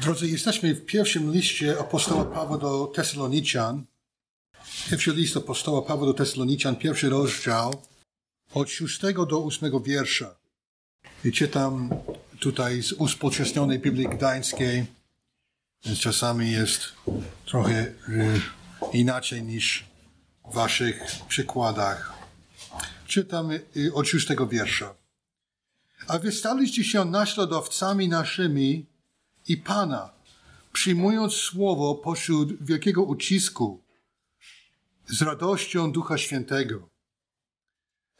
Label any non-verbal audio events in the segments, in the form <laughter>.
Drodzy, jesteśmy w pierwszym liście apostoła Pawła do Tesalonician. Pierwszy list apostoła Pawła do Tesalonician, pierwszy rozdział, od szóstego do ósmego wiersza. I czytam tutaj z uspółcześnionej Biblii Gdańskiej, więc czasami jest trochę y, inaczej niż w waszych przykładach. Czytam y, od szóstego wiersza. A wy staliście się naśladowcami naszymi i Pana, przyjmując słowo pośród wielkiego ucisku, z radością Ducha Świętego.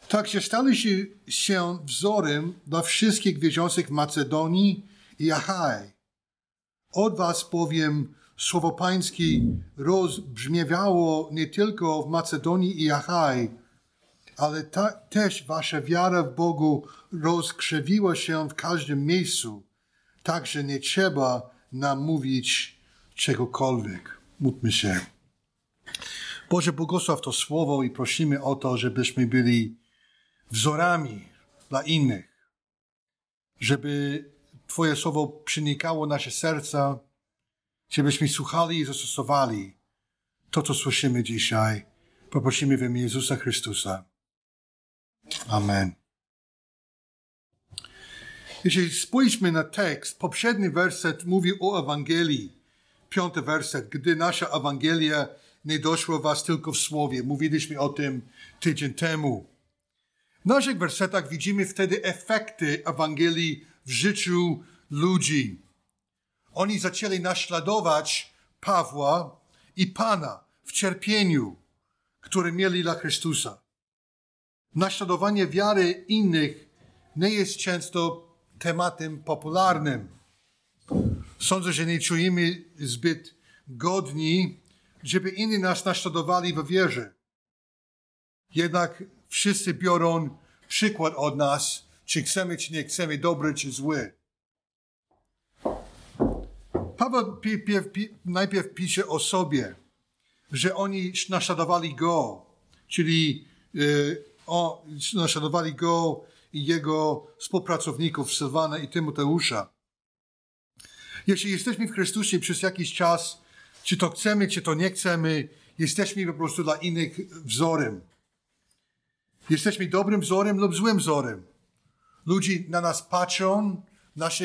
Także staliście się wzorem dla wszystkich wierzących w Macedonii i Achaj. Od was powiem, słowo pańskie rozbrzmiewało nie tylko w Macedonii i Achaj, ale ta, też wasza wiara w Bogu rozkrzewiła się w każdym miejscu, także nie trzeba nam mówić czegokolwiek. Módlmy się. Boże, błogosław to słowo i prosimy o to, żebyśmy byli wzorami dla innych, żeby Twoje słowo przenikało nasze serca, żebyśmy słuchali i zastosowali to, co słyszymy dzisiaj. Poprosimy w imię Jezusa Chrystusa. Amen. Jeśli spójrzmy na tekst, poprzedni werset mówi o Ewangelii. Piąty werset, gdy nasza Ewangelia nie doszła was tylko w słowie. Mówiliśmy o tym tydzień temu. W naszych wersetach widzimy wtedy efekty Ewangelii w życiu ludzi. Oni zaczęli naśladować Pawła i Pana w cierpieniu, które mieli dla Chrystusa. Naśladowanie wiary innych nie jest często tematem popularnym. Sądzę, że nie czujemy zbyt godni, żeby inni nas naśladowali w wierze. Jednak wszyscy biorą przykład od nas, czy chcemy, czy nie chcemy, dobry, czy zły. Paweł pi, pi, pi, najpierw pisze o sobie, że oni naśladowali go, czyli y, o, naśladowali go i jego współpracowników Sylwana i Tymoteusza. Jeśli jesteśmy w Chrystusie przez jakiś czas, czy to chcemy, czy to nie chcemy, jesteśmy po prostu dla innych wzorem. Jesteśmy dobrym wzorem lub złym wzorem. Ludzie na nas patrzą, nasze,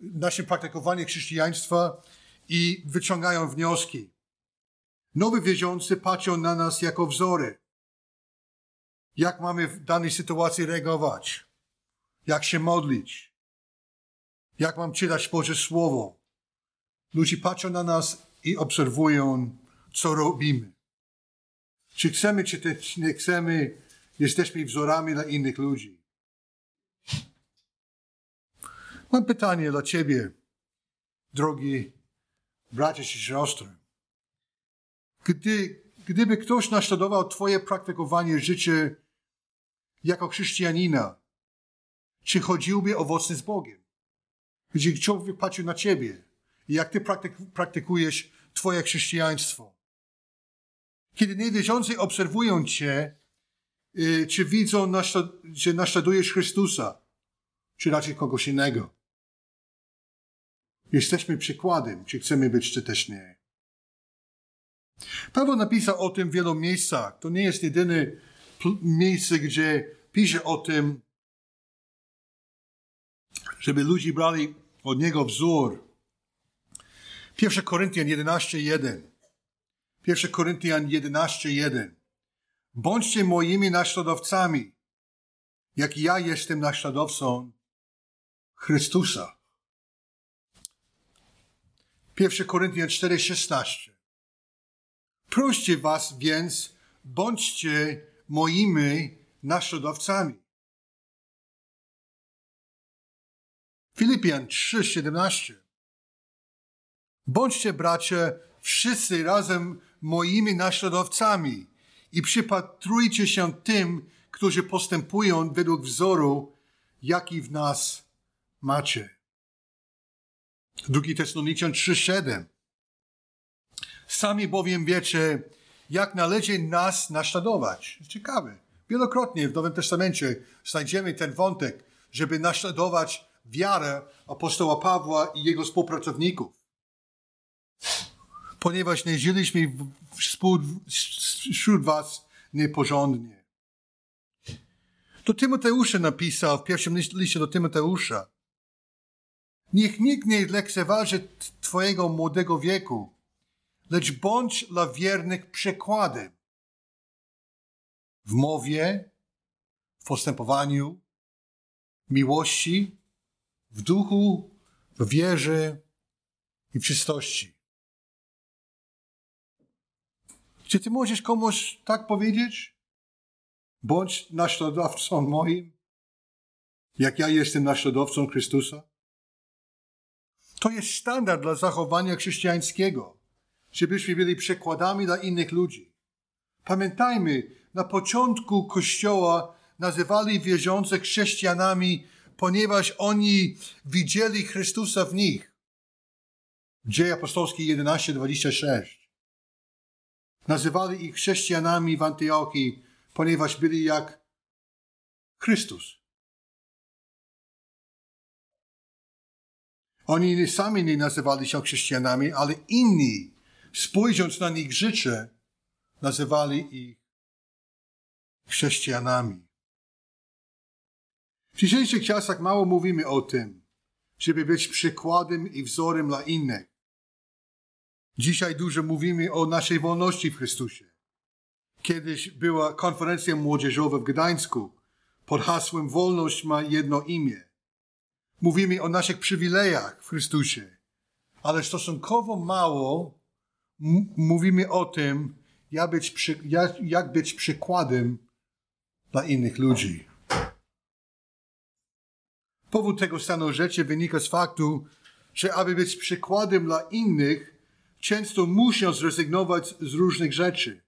nasze praktykowanie chrześcijaństwa i wyciągają wnioski. Nowi wierzący patrzą na nas jako wzory. Jak mamy w danej sytuacji reagować? Jak się modlić? Jak mam czytać Boże Słowo? Ludzie patrzą na nas i obserwują, co robimy. Czy chcemy, czy też nie chcemy, jesteśmy wzorami dla innych ludzi. Mam pytanie dla Ciebie, drogi bracie czy siostry. Gdy, gdyby ktoś naśladował Twoje praktykowanie życia jako chrześcijanina, czy chodziłby owocnie z Bogiem? Gdzie człowiek patrzył na Ciebie i jak Ty praktyk, praktykujesz Twoje chrześcijaństwo. Kiedy niewierzący obserwują Cię, y, czy widzą, że naśladujesz Chrystusa, czy raczej kogoś innego. Jesteśmy przykładem, czy chcemy być, czy też nie. Paweł napisał o tym w wielu miejscach. To nie jest jedyne miejsce, gdzie pisze o tym, żeby ludzie brali od niego wzór. 1 Koryntian 11:1. 1 Koryntian 11:1. Bądźcie moimi naśladowcami, jak ja jestem naśladowcą Chrystusa. 1 Koryntian 4:16. Proście was więc, bądźcie moimi naśladowcami. Filipian 3:17. Bądźcie, bracie, wszyscy razem moimi naśladowcami i przypatrujcie się tym, którzy postępują według wzoru, jaki w nas macie. Drugi Tesaloniczan 3,7 Sami bowiem wiecie, jak należy nas naśladować. Ciekawe. Wielokrotnie w Nowym Testamencie znajdziemy ten wątek, żeby naśladować wiarę apostoła Pawła i jego współpracowników. Ponieważ nie żyliśmy wśród was nieporządnie. To Tymoteusza napisał w pierwszym liście do Tymoteusza. Niech nikt nie lekceważy Twojego młodego wieku, lecz bądź dla wiernych przekładem. W mowie, w postępowaniu, miłości, w duchu, w wierze i w czystości. Czy ty możesz komuś tak powiedzieć? Bądź naśladowcą moim, jak ja jestem naśladowcą Chrystusa? To jest standard dla zachowania chrześcijańskiego, żebyśmy byli przekładami dla innych ludzi. Pamiętajmy, na początku Kościoła nazywali wierzących chrześcijanami, ponieważ oni widzieli Chrystusa w nich. Dzieje apostolskie 11:26. Nazywali ich chrześcijanami w Antiochii, ponieważ byli jak Chrystus. Oni sami nie nazywali się chrześcijanami, ale inni, spojrząc na nich życie, nazywali ich chrześcijanami. W dzisiejszych czasach mało mówimy o tym, żeby być przykładem i wzorem dla innych. Dzisiaj dużo mówimy o naszej wolności w Chrystusie. Kiedyś była konferencja młodzieżowa w Gdańsku pod hasłem Wolność ma jedno imię. Mówimy o naszych przywilejach w Chrystusie, ale stosunkowo mało mówimy o tym, jak być, przy, jak, być przykładem dla innych ludzi. Powód tego stanu rzeczy wynika z faktu, że aby być przykładem dla innych, często muszą zrezygnować z różnych rzeczy,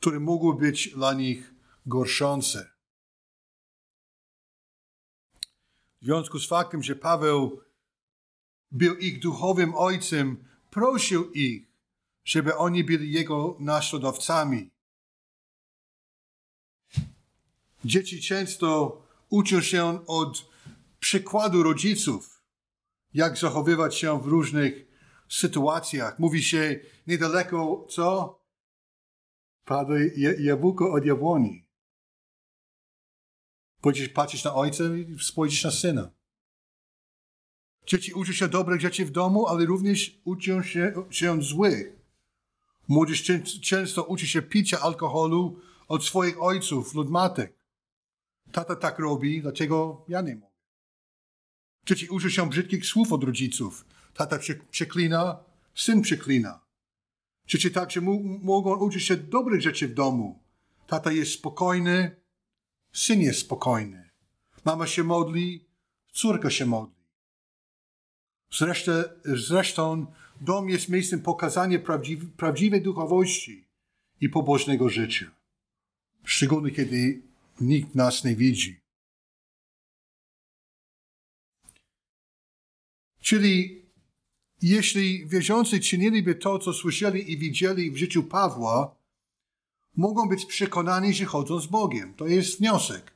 które mogą być dla nich gorszące. W związku z faktem, że Paweł był ich duchowym ojcem, prosił ich, żeby oni byli jego naśladowcami. Dzieci często uczą się od przykładu rodziców, jak zachowywać się w różnych sytuacjach. Mówi się niedaleko, co? Padło jabłko od jabłoni. Pójdziesz patrzeć na ojca i spojrzysz na syna. Dzieci uczą się dobrych rzeczy w domu, ale również uczą się, się złych. Młodzież często uczy się picia alkoholu od swoich ojców lub matek. Tata tak robi, dlaczego ja nie mogę? Dzieci uczą się brzydkich słów od rodziców. Tata przeklina, syn przeklina. Dzieci także mogą uczyć się dobrych rzeczy w domu. Tata jest spokojny, syn jest spokojny. Mama się modli, córka się modli. Zresztą, zresztą dom jest miejscem pokazania prawdziwej duchowości i pobożnego życia. Szczególnie kiedy nikt nas nie widzi. Czyli jeśli wierzący czyniliby to, co słyszeli i widzieli w życiu Pawła, mogą być przekonani, że chodzą z Bogiem. To jest wniosek.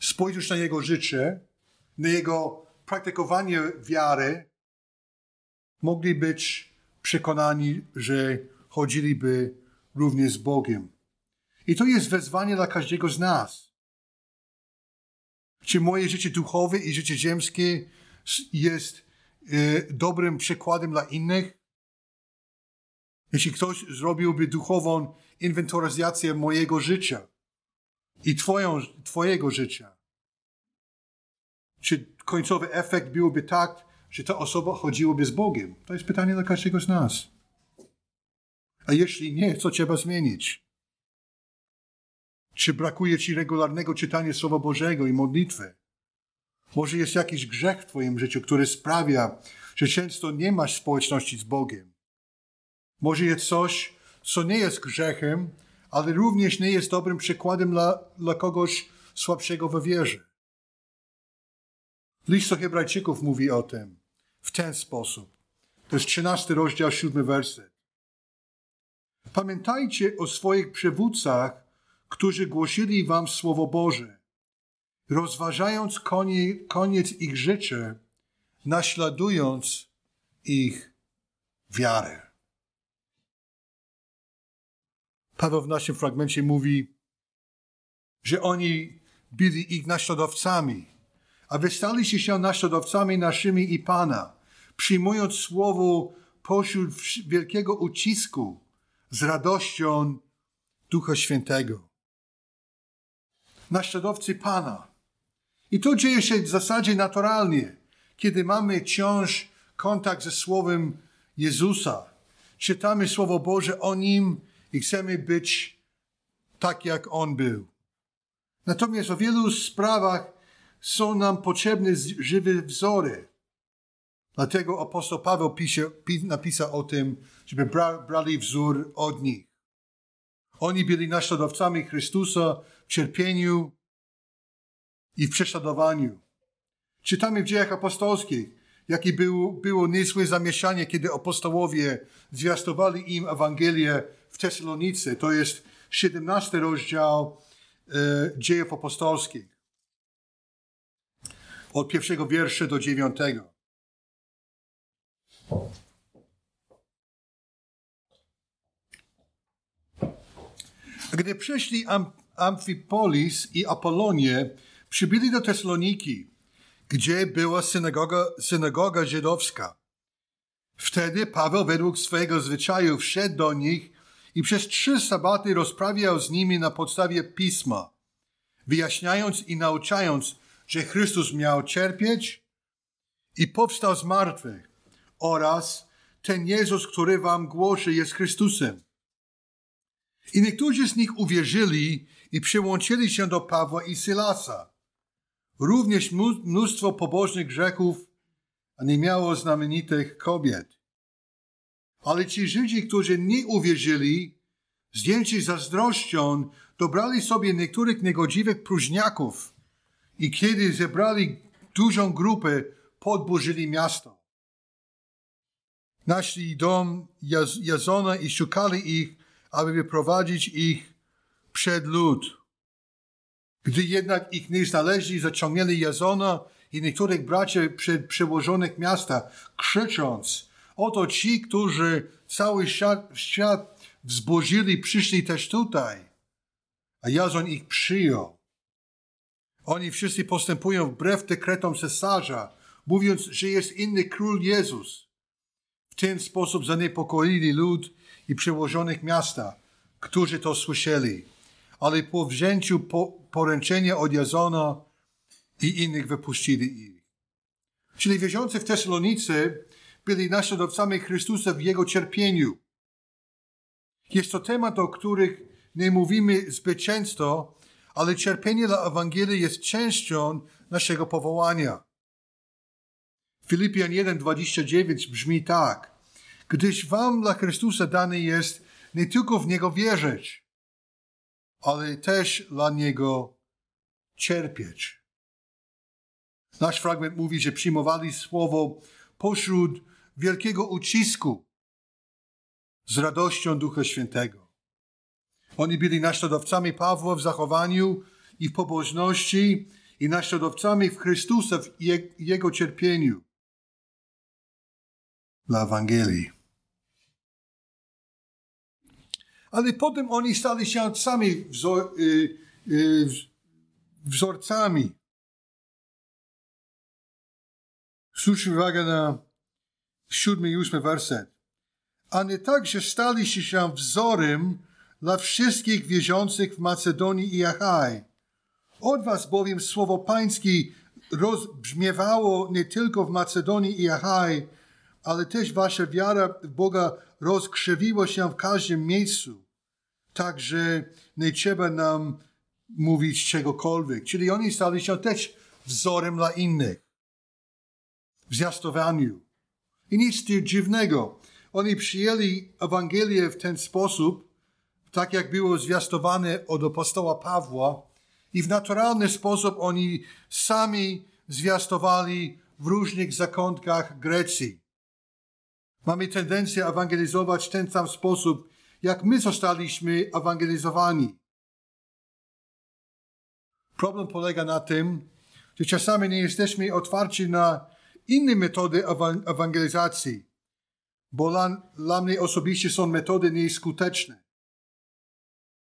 Spojrzysz na jego życie, na jego praktykowanie wiary, mogli być przekonani, że chodziliby również z Bogiem. I to jest wezwanie dla każdego z nas. Czy moje życie duchowe i życie ziemskie jest e, dobrym przykładem dla innych? Jeśli ktoś zrobiłby duchową inwentaryzację mojego życia i twoją, twojego życia, czy końcowy efekt byłby tak, że ta osoba chodziłaby z Bogiem? To jest pytanie dla każdego z nas. A jeśli nie, co trzeba zmienić? Czy brakuje ci regularnego czytania Słowa Bożego i modlitwy? Może jest jakiś grzech w Twoim życiu, który sprawia, że często nie masz społeczności z Bogiem. Może jest coś, co nie jest grzechem, ale również nie jest dobrym przykładem dla, dla kogoś słabszego we wierze. List do Hebrajczyków mówi o tym w ten sposób. To jest 13 rozdział, 7 werset. Pamiętajcie o swoich przywódcach, którzy głosili wam Słowo Boże. rozważając konie, koniec ich życia, naśladując ich wiarę. Paweł w naszym fragmencie mówi, że oni byli ich naśladowcami, a wy staliście się naśladowcami naszymi i Pana, przyjmując słowo pośród wielkiego ucisku z radością Ducha Świętego. Naśladowcy Pana. I to dzieje się w zasadzie naturalnie, kiedy mamy wciąż kontakt ze Słowem Jezusa. Czytamy Słowo Boże o Nim i chcemy być tak, jak On był. Natomiast w wielu sprawach są nam potrzebne żywe wzory. Dlatego apostoł Paweł pisze, napisał o tym, żeby bra, brali wzór od nich. Oni byli naśladowcami Chrystusa w cierpieniu i w prześladowaniu. Czytamy w dziejach apostolskich, jakie było, było niezłe zamieszanie, kiedy apostołowie zwiastowali im Ewangelię w Tesalonice. To jest 17 rozdział e, dziejów apostolskich. Od pierwszego wiersza do dziewiątego. Gdy przyszli Amfipolis i Apolonie, przybyli do Tesaloniki, gdzie była synagoga, synagoga żydowska. Wtedy Paweł według swojego zwyczaju wszedł do nich i przez trzy sabaty rozprawiał z nimi na podstawie pisma, wyjaśniając i nauczając, że Chrystus miał cierpieć i powstał z martwych oraz ten Jezus, który wam głoszę, jest Chrystusem. I niektórzy z nich uwierzyli i przyłączyli się do Pawła i Sylasa. Również mnóstwo pobożnych grzechów, nie miało znamienitych kobiet. Ale ci Żydzi, którzy nie uwierzyli, zdjęci zazdrością, dobrali sobie niektórych niegodziwych próżniaków i kiedy zebrali dużą grupę, podburzyli miasto. Naszli dom Jaz Jazona i szukali ich, aby wyprowadzić ich przed lud. Gdy jednak ich nie znaleźli, zaciągnęli Jazona i niektórych braci przed przełożonych miasta, krzycząc, oto ci, którzy cały świat, świat wzburzyli, przyszli też tutaj. A Jazon ich przyjął. Oni wszyscy postępują wbrew dekretom cesarza, mówiąc, że jest inny król Jezus. W ten sposób zaniepokoili lud i przełożonych miasta, którzy to słyszeli. Ale po wzięciu po, poręczenia od Jazona i innych wypuścili ich. Czyli wierzący w Tesalonice byli naśladowcami Chrystusa w Jego cierpieniu. Jest to temat, o których nie mówimy zbyt często, ale cierpienie dla Ewangelii jest częścią naszego powołania. Filipian 1:29 brzmi tak: Gdyż wam dla Chrystusa dany jest nie tylko w Niego wierzyć, ale też dla Niego cierpieć. Nasz fragment mówi, że przyjmowali słowo pośród wielkiego ucisku z radością Ducha Świętego. Oni byli naśladowcami Pawła w zachowaniu i w pobożności i naśladowcami w Chrystusa w Jego cierpieniu dla Ewangelii. Ale potem oni stali się sami wzor, y, y, wzorcami. Zwróćmy uwagę na siódmy i ósmy werset. A nie także stali się wzorem dla wszystkich wierzących w Macedonii i Achaj. Od was bowiem słowo pańskie rozbrzmiewało nie tylko w Macedonii i Achaj, ale też wasza wiara w Boga rozkrzewiła się w każdym miejscu. Także nie trzeba nam mówić czegokolwiek. Czyli oni stali się też wzorem dla innych w zwiastowaniu. I nic dziwnego. Oni przyjęli Ewangelię w ten sposób, tak jak było zwiastowane od apostoła Pawła, i w naturalny sposób oni sami zwiastowali w różnych zakątkach Grecji. Mamy tendencję ewangelizować w ten sam sposób, jak my zostaliśmy ewangelizowani. Problem polega na tym, że czasami nie jesteśmy otwarci na inne metody ewangelizacji, bo dla, mnie osobiście są metody nieskuteczne.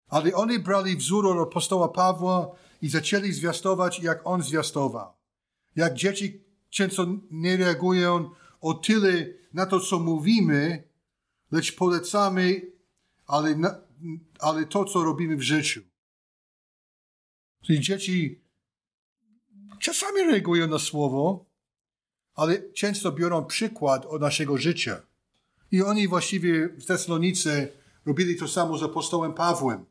Ale oni brali wzór od apostoła Pawła i zaczęli zwiastować, jak on zwiastował. Jak dzieci często nie reagują o tyle na to, co mówimy, lecz polecamy, ale, na, ale to, co robimy w życiu. Czyli dzieci czasami reagują na słowo, ale często biorą przykład od naszego życia. I oni właściwie w Tesalonice robili to samo z apostołem Pawłem,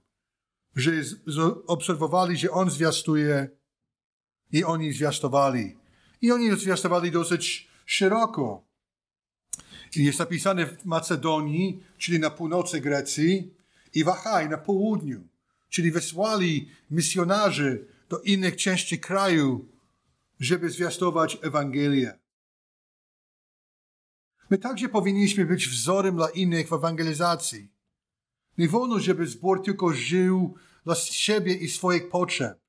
że obserwowali, że on zwiastuje i oni zwiastowali. I oni zwiastowali dosyć szeroko. Jest napisane w Macedonii, czyli na północy Grecji, i w Achaj, na południu. Czyli wysłali misjonarzy do innych części kraju, żeby zwiastować Ewangelię. My także powinniśmy być wzorem dla innych w ewangelizacji. Nie wolno, żeby zbór tylko żył dla siebie i swoich potrzeb.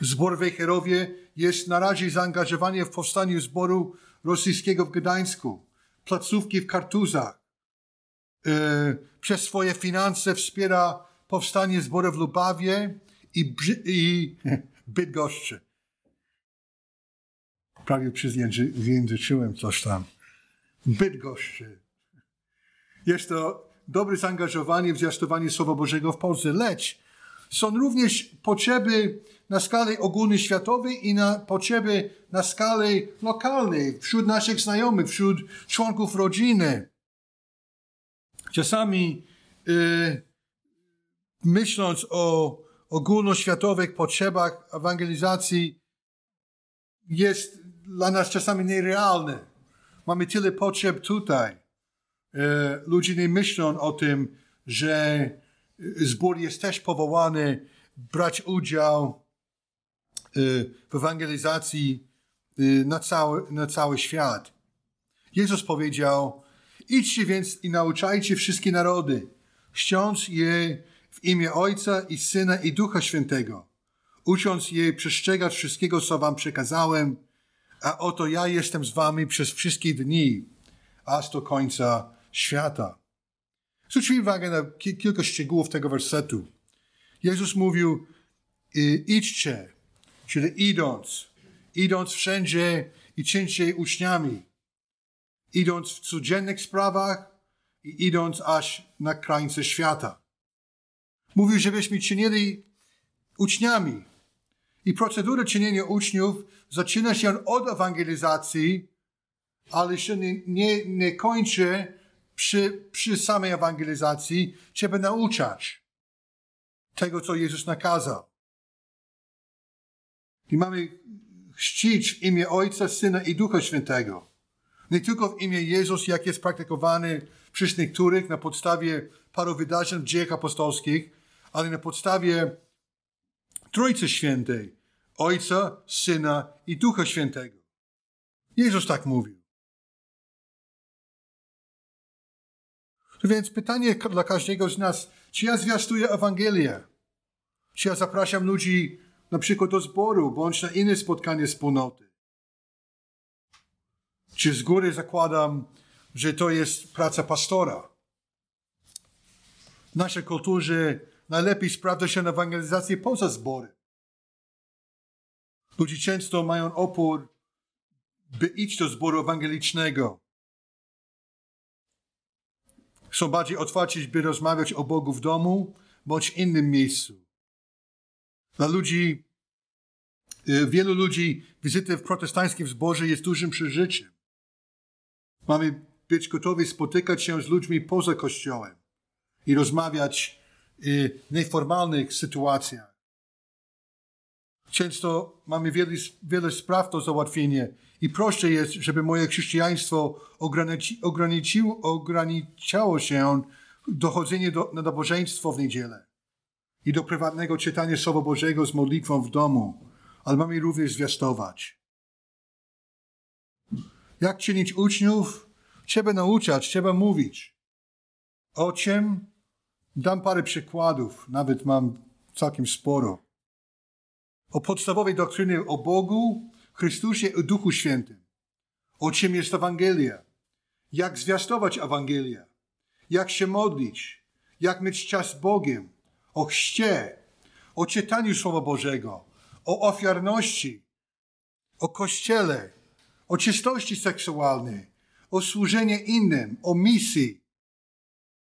Zbór w Wejherowie jest na razie zaangażowany w powstaniu zboru rosyjskiego w Gdańsku, placówki w Kartuzach. Yy, przez swoje finanse wspiera powstanie zboru w Lubawie i, i <laughs> Bydgoszczy. Prawie przyjęzyczyłem coś tam. Bydgoszczy. Jest to dobre zaangażowanie w zwiastowanie Słowa Bożego w Polsce, lecz są również potrzeby na skalę ogólnoświatowej i na potrzeby na skalę lokalnej, wśród naszych znajomych, wśród członków rodziny. Czasami yy, myśląc o ogólnoświatowych potrzebach ewangelizacji jest dla nas czasami nierealne. Mamy tyle potrzeb tutaj. E, ludzie nie myślą o tym, że zbór jest też powołany brać udział e, w ewangelizacji e, na cały, na cały świat. Jezus powiedział, idźcie więc i nauczajcie wszystkie narody, ściąc je w imię Ojca i Syna i Ducha Świętego, ucząc je przestrzegać wszystkiego, co wam przekazałem, a oto ja jestem z wami przez wszystkie dni, aż do końca świata. Zwróćmy uwagę na kilka szczegółów tego wersetu. Jezus mówił, idźcie, czyli idąc, idąc wszędzie i czyńcie uczniami, idąc w codziennych sprawach i idąc aż na krańce świata. Mówił, żebyśmy czynili uczniami. I procedura czynienia uczniów zaczyna się od ewangelizacji, ale się nie, nie, nie kończy przy, przy samej ewangelizacji. Trzeba nauczać tego, co Jezus nakazał. I mamy chrzcić w imię Ojca, Syna i Ducha Świętego. Nie tylko w imię Jezus, jak jest praktykowany przez niektórych na podstawie paru wydarzeń w dziejach apostolskich, ale na podstawie Trójcy Świętej, Ojca, Syna i Ducha Świętego. Jezus tak mówił. Więc pytanie dla każdego z nas, czy ja zwiastuję Ewangelię? Czy ja zapraszam ludzi na przykład do zboru, bądź na inne spotkanie wspólnoty? Czy z góry zakładam, że to jest praca pastora? W naszej kulturze najlepiej sprawdza się ewangelizację poza zbory. Ludzie często mają opór, by iść do zboru ewangelicznego. Są bardziej otwarci, by rozmawiać o Bogu w domu bądź innym miejscu. Dla ludzi, y, wielu ludzi wizyty w protestanckim zborze jest dużym przeżyciem. Mamy być gotowi spotykać się z ludźmi poza kościołem i rozmawiać w nieformalnych sytuacjach. Często mamy wiele, wiele spraw do załatwienia i prościej jest, żeby moje chrześcijaństwo ograniczyło, ograniczało się dochodzenie do, na nabożeństwo w niedzielę i do prywatnego czytania Słowa Bożego z modlitwą w domu, ale mamy również zwiastować. Jak czynić uczniów? Trzeba nauczać, trzeba mówić. O czym? Dam parę przykładów, nawet mam całkiem sporo. o podstawowej doktrynie o Bogu, Chrystusie i Duchu Świętym. O czym jest Ewangelia? Jak zwiastować Ewangelię? Jak się modlić? Jak mieć czas z Bogiem? O chrzcie, o czytaniu Słowa Bożego, o ofiarności, o Kościele, o czystości seksualnej, o służenie innym, o misji,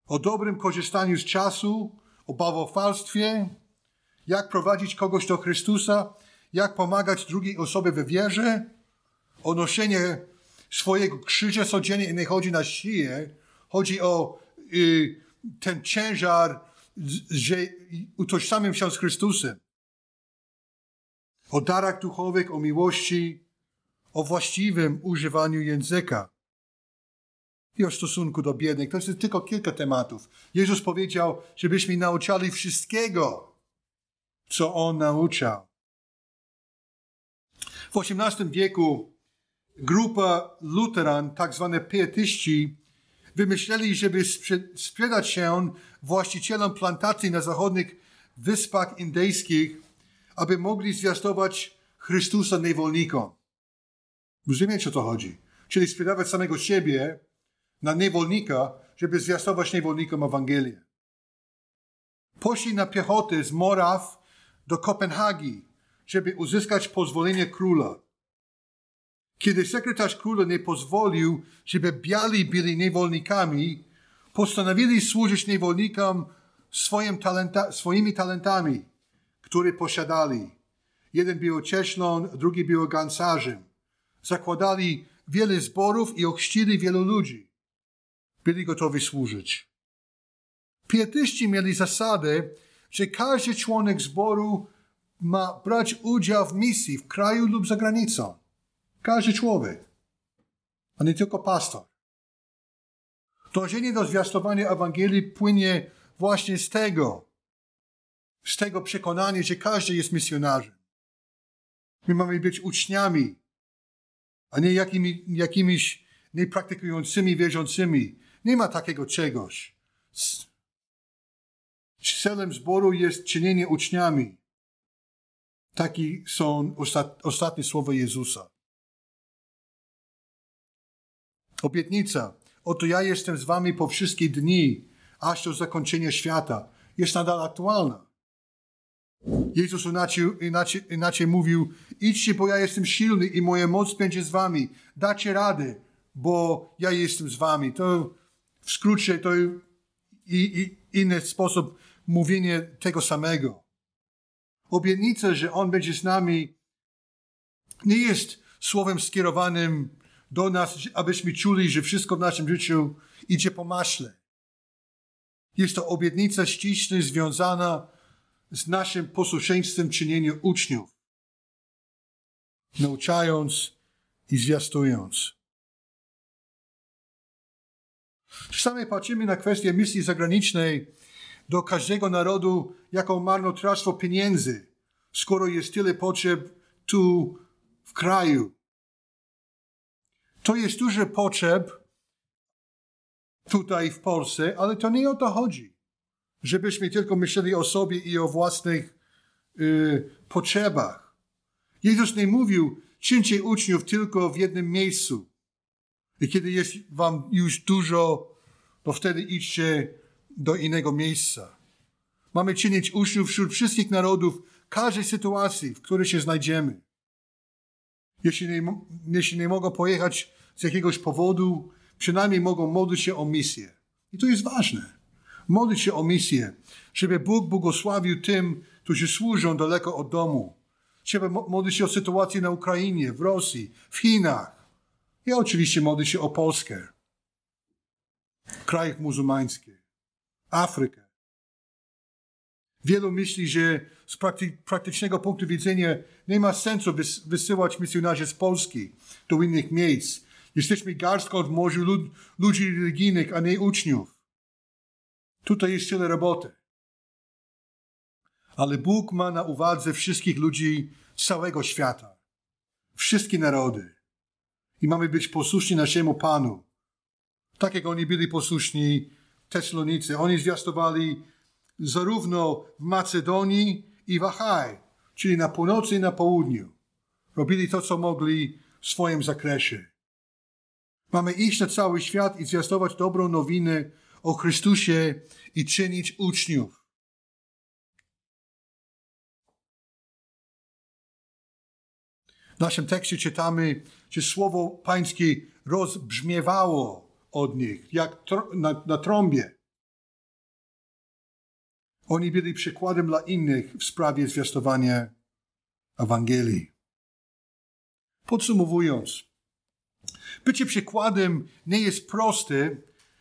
o dobrym korzystaniu z czasu, o bałwochwalstwie, jak prowadzić kogoś do Chrystusa, jak pomagać drugiej osobie we wierze, o noszenie swojego krzyża codziennie i nie chodzi na siłę, chodzi o y, ten ciężar, że utożsamiam się z Chrystusem. O darach duchowych, o miłości, o właściwym używaniu języka i o stosunku do biednych. To jest tylko kilka tematów. Jezus powiedział, żebyśmy nauczali wszystkiego, co On nauczał. W XVIII wieku grupa luteran, tak zwane pietyści, wymyśleli, żeby sprzedać się właścicielom plantacji na zachodnich wyspach indyjskich, aby mogli zwiastować Chrystusa niewolnikom. Rozumiecie, o co chodzi? Czyli sprzedawać samego siebie na niewolnika, żeby zwiastować niewolnikom Ewangelię. Poszli na piechotę z Moraw do Kopenhagi, żeby uzyskać pozwolenie króla. Kiedy sekretarz króla nie pozwolił, żeby biali byli niewolnikami, postanowili służyć niewolnikom swoim talenta, swoimi talentami, które posiadali. Jeden był cieślą, drugi był gansarzem. Zakładali wiele zborów i ochrzcili wielu ludzi. Byli gotowi służyć. Pietyści mieli zasadę, że każdy członek zboru ma brać udział w misji w kraju lub za granicą. Każdy człowiek, a nie tylko pastor. Dążenie do zwiastowania Ewangelii płynie właśnie z tego, z tego przekonania, że każdy jest misjonarzem. My mamy być uczniami, a nie jakimi, jakimiś niepraktykującymi wierzącymi. Nie ma takiego czegoś. Celem zboru jest czynienie uczniami. Taki są ostat, ostatnie słowa Jezusa. Obietnica. Oto ja jestem z wami po wszystkie dni, aż do zakończenia świata. Jest nadal aktualna. Jezus inaczej, inaczej, inaczej mówił, idźcie, bo ja jestem silny i moja moc będzie z wami. Dacie radę, bo ja jestem z wami. To w skrócie to i, i inny sposób mówienia tego samego. Obietnica, że On będzie z nami, nie jest słowem skierowanym do nas, abyśmy czuli, że wszystko w naszym życiu idzie po maśle. Jest to obietnica ściśle związana z naszym posłuszeństwem czynienia uczniów, nauczając i zwiastując. Czasami patrzymy na kwestię misji zagranicznej do każdego narodu jako marnotrawstwo pieniędzy, skoro jest tyle potrzeb tu w kraju. To jest dużo potrzeb tutaj w Polsce, ale to nie o to chodzi. Żebyśmy tylko myśleli o sobie i o własnych y, potrzebach. Jezus nie mówił, czyńcie uczniów tylko w jednym miejscu. I kiedy jest wam już dużo, to wtedy idźcie do innego miejsca. Mamy czynić uczniów wśród wszystkich narodów, każdej sytuacji, w której się znajdziemy. Jeśli nie, jeśli nie mogą pojechać z jakiegoś powodu, przynajmniej mogą modlić się o misję. I to jest ważne. Modlić się o misję, żeby Bóg błogosławił tym, którzy służą daleko od domu. Trzeba modlić się o sytuację na Ukrainie, w Rosji, w Chinach. I oczywiście modlić się o Polskę, krajach muzułmańskich, Afrykę. Wielu myśli, że z praktycznego punktu widzenia nie ma sensu wysyłać misjonarzy z Polski do innych miejsc. Jesteśmy garstką w morzu lud ludzi religijnych, a nie uczniów. Tutaj jest tyle roboty. Ale Bóg ma na uwadze wszystkich ludzi całego świata. Wszystkie narody. I mamy być posłuszni naszemu Panu. Tak jak oni byli posłuszni Tesalonicy. Oni zwiastowali zarówno w Macedonii i w Achaj. czyli na północy i na południu. Robili to, co mogli w swoim zakresie. Mamy iść na cały świat i zwiastować dobrą nowinę o Chrystusie i czynić uczniów. W naszym tekście czytamy, że słowo pańskie rozbrzmiewało od nich, jak na, na trąbie. Oni byli przykładem dla innych w sprawie zwiastowania Ewangelii. Podsumowując, bycie przykładem nie jest proste,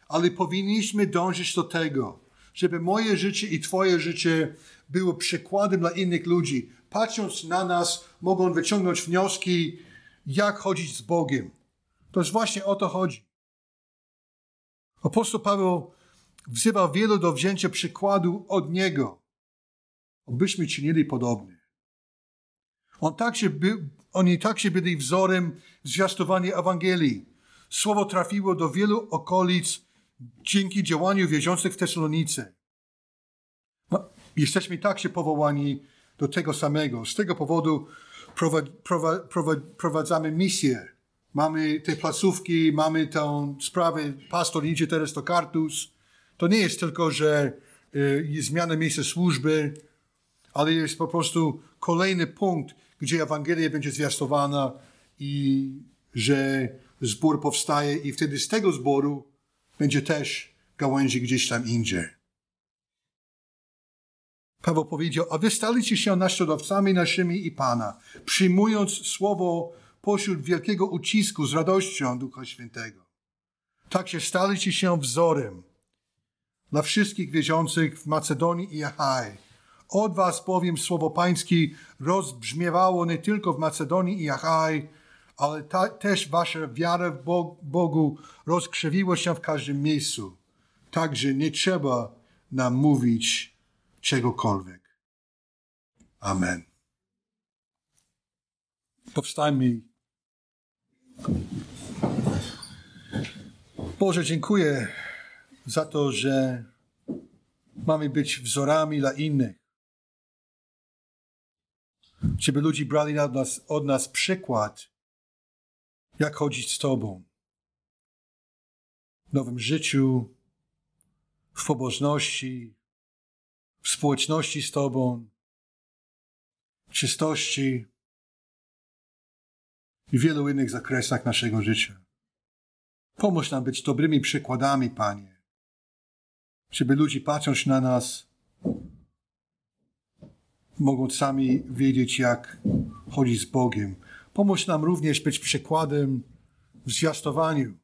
ale powinniśmy dążyć do tego, żeby moje życie i Twoje życie było przykładem dla innych ludzi. Patrząc na nas, mogą wyciągnąć wnioski, jak chodzić z Bogiem. To jest właśnie o to chodzi. Apostoł Paweł wzywa wielu do wzięcia przykładu od Niego, abyśmy czynili podobnie. On także by, oni także byli wzorem zwiastowania Ewangelii. Słowo trafiło do wielu okolic dzięki działaniu wierzących w Tesalonice. No, jesteśmy także powołani do tego samego. Z tego powodu prowadzamy misję. Mamy te placówki, mamy tę sprawę, pastor idzie teraz do Kartus. To nie jest tylko, że y, jest zmiana miejsca służby, ale jest po prostu kolejny punkt, gdzie Ewangelia będzie zwiastowana i że zbór powstaje i wtedy z tego zboru będzie też gałęzi gdzieś tam indziej. Paweł powiedział, a wy staliście się naśladowcami naszymi i Pana, przyjmując słowo pośród wielkiego ucisku z radością Ducha Świętego. Tak się staliście się wzorem dla wszystkich wierzących w Macedonii i Achaj. Od was bowiem słowo pańskie rozbrzmiewało nie tylko w Macedonii i Achaj, ale ta, też wasza wiara w Bogu rozkrzewiła się w każdym miejscu. Także nie trzeba nam mówić czegokolwiek. Amen. Powstajmy. Boże, dziękuję za to, że mamy być wzorami dla innych. Żeby ludzie brali od nas, od nas przykład jak chodzić z Tobą. W nowym życiu, w pobożności, w społeczności z Tobą, w czystości i wielu innych zakresach naszego życia. Pomóż nam być dobrymi przykładami, Panie, żeby ludzie patrząc na nas, mogą sami wiedzieć, jak chodzić z Bogiem, Pomóż nam również być przykładem w zwiastowaniu.